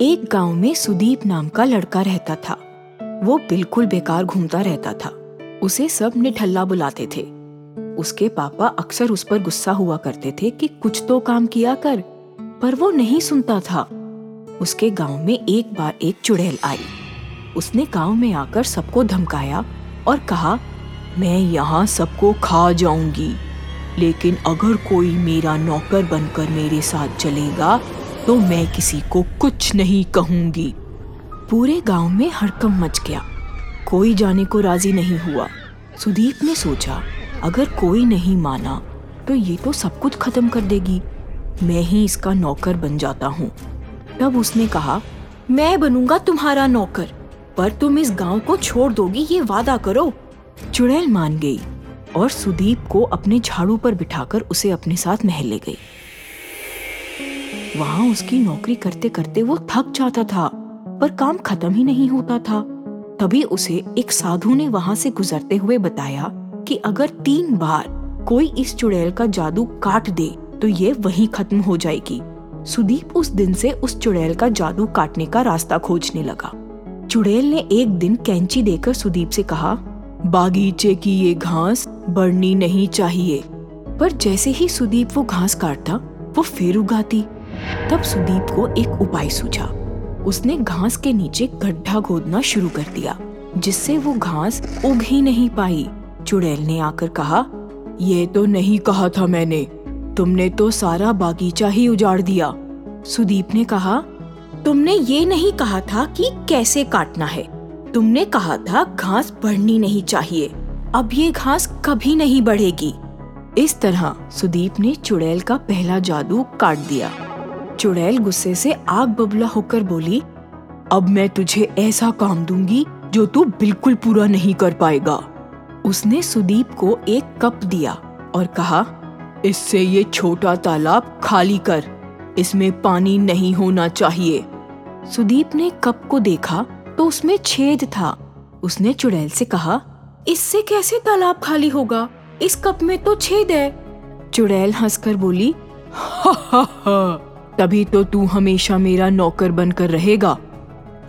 एक गाँव में सुदीप नाम का लड़का रहता था। वो बिल्कुल बेकार घूमता रहता था। उसे सब निठल्ला बुलाते थे। उसके पापा अक्सर उस पर गुस्सा हुआ करते थे कि कुछ तो काम किया कर, पर वो नहीं सुनता था। उसके गाँव में एक बार एक चुड़ैल आई। उसने गाँव में आकर सबको धमकाया और कहा, मैं यहाँ सबको खा जाऊँगी, लेकिन अगर कोई मेरा नौकर बनकर मेरे साथ चलेगा तो मैं किसी को कुछ नहीं कहूँगी। पूरे गाँव में हड़कम मच गया। कोई जाने को राज़ी नहीं हुआ। सुदीप ने सोचा, अगर कोई नहीं माना तो ये तो सब कुछ खत्म कर देगी। मैं ही इसका नौकर बन जाता हूँ। तब उसने कहा, मैं बनूँगा तुम्हारा नौकर, पर तुम इस गाँव को छोड़ दोगी, ये वादा करो। चुड़ैल मान गई और सुदीप को अपने झाड़ू पर बिठाकर उसे अपने साथ महल ले गई। वहाँ उसकी नौकरी करते करते वो थक जाता था, पर काम खत्म ही नहीं होता था। तभी उसे एक साधु ने वहाँ से गुजरते हुए बताया कि अगर तीन बार कोई इस चुड़ैल का जादू काट दे तो ये वहीं खत्म हो जाएगी। सुदीप उस दिन से उस चुड़ैल का जादू काटने का रास्ता खोजने लगा। चुड़ैल ने एक दिन कैंची देकर सुदीप से कहा, बागीचे की ये घास बढ़नी नहीं चाहिए। पर जैसे ही सुदीप वो घास काटता, वो फिर उगाती। तब सुदीप को एक उपाय सूझा। उसने घास के नीचे गड्ढा खोदना शुरू कर दिया, जिससे वो घास उग ही नहीं पाई। चुड़ैल ने आकर कहा, ये तो नहीं कहा था मैंने, तुमने तो सारा बागीचा ही उजाड़ दिया। सुदीप ने कहा, तुमने ये नहीं कहा था कि कैसे काटना है। तुमने कहा था घास बढ़नी नहीं चाहिए, अब ये घास कभी नहीं बढ़ेगी। इस तरह सुदीप ने चुड़ैल का पहला जादू काट दिया। चुड़ैल गुस्से से आग बबला होकर बोली, अब मैं तुझे ऐसा काम दूँगी जो तू बिल्कुल पूरा नहीं कर पाएगा। उसने सुदीप को एक कप दिया और कहा, इससे ये छोटा तालाब खाली कर, इसमें पानी नहीं होना चाहिए। सुदीप ने कप को देखा तो उसमें छेद था। उसने चुड़ैल से कहा, इससे कैसे तालाब खाली होगा? इस कप में तो छेद है। चुड़ैल हंसकर बोली, हा हा हा। तभी तो तू हमेशा मेरा नौकर बनकर रहेगा।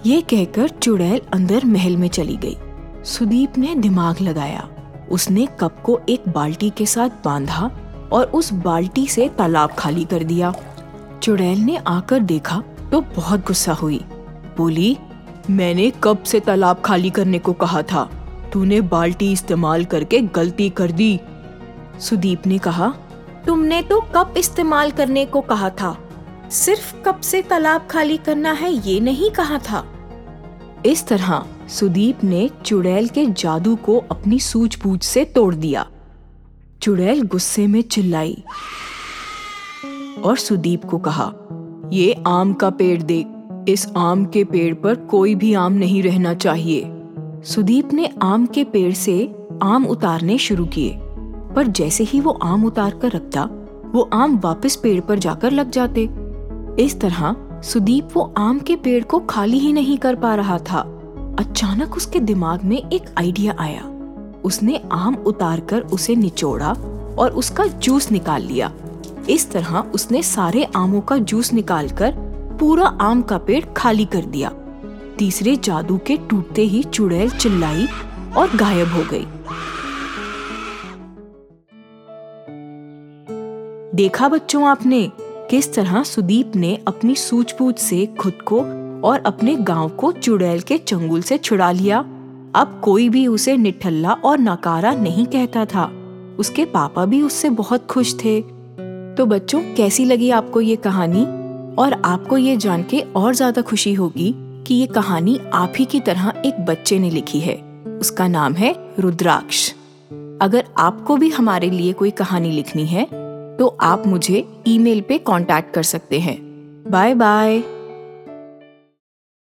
ये कहकर चुड़ैल अंदर महल में चली गई। सुदीप ने दिमाग लगाया। उसने कप को एक बाल्टी के साथ बांधा और उस बाल्टी से तालाब खाली कर दिया। चुड़ैल ने आकर देखा तो बहुत गुस्सा हुई। बोली, मैंने कब से तालाब खाली करने को कहा था। तूने बाल्टी इस्तेमाल करके गलती कर दी। सुदीप ने कहा, तुमने तो कप इस्तेमाल करने को कहा था। सिर्फ़ कब से तालाब खाली करना है ये नहीं कहा था। इस तरह सुदीप ने चुड़ैल के जादू को अपनी सूझबूझ से तोड़ दिया। चुड़ैल गुस्से में चिल्लाई और सुदीप को कहा, ये आम का पेड़ देख, इस आम के पेड़ पर कोई भी आम नहीं रहना चाहिए। सुदीप ने आम के पेड़ से आम उतारने शुरू किए, पर जैसे ही वो आम उतार कर रखता, वो आम वापस पेड़ पर जाकर लग जाते। इस तरह सुदीप वो आम के पेड़ को खाली ही नहीं कर पा रहा था। अचानक उसके दिमाग में एक आइडिया आया। उसने आम उतारकर उसे निचोड़ा और उसका जूस निकाल लिया। इस तरह उसने सारे आमों का जूस निकालकर पूरा आम का पेड़ खाली कर दिया। तीसरे जादू के टूटते ही चुड़ैल चिल्लाई और गायब हो गई। देखा बच्चों आपने किस तरह सुदीप ने अपनी सूझबूझ से खुद को और अपने गाँव को चुड़ैल के चंगुल से छुड़ा लिया? अब कोई भी उसे निठल्ला और नकारा नहीं कहता था। उसके पापा भी उससे बहुत खुश थे। तो बच्चों, कैसी लगी आपको ये कहानी? और आपको ये जान के और ज़्यादा खुशी होगी कि ये कहानी आप ही की तरह एक बच्चे ने लिखी है। उसका नाम है रुद्राक्ष। अगर आपको भी हमारे लिए कोई कहानी लिखनी है तो आप मुझे ईमेल पे कांटेक्ट कर सकते हैं। Bye bye.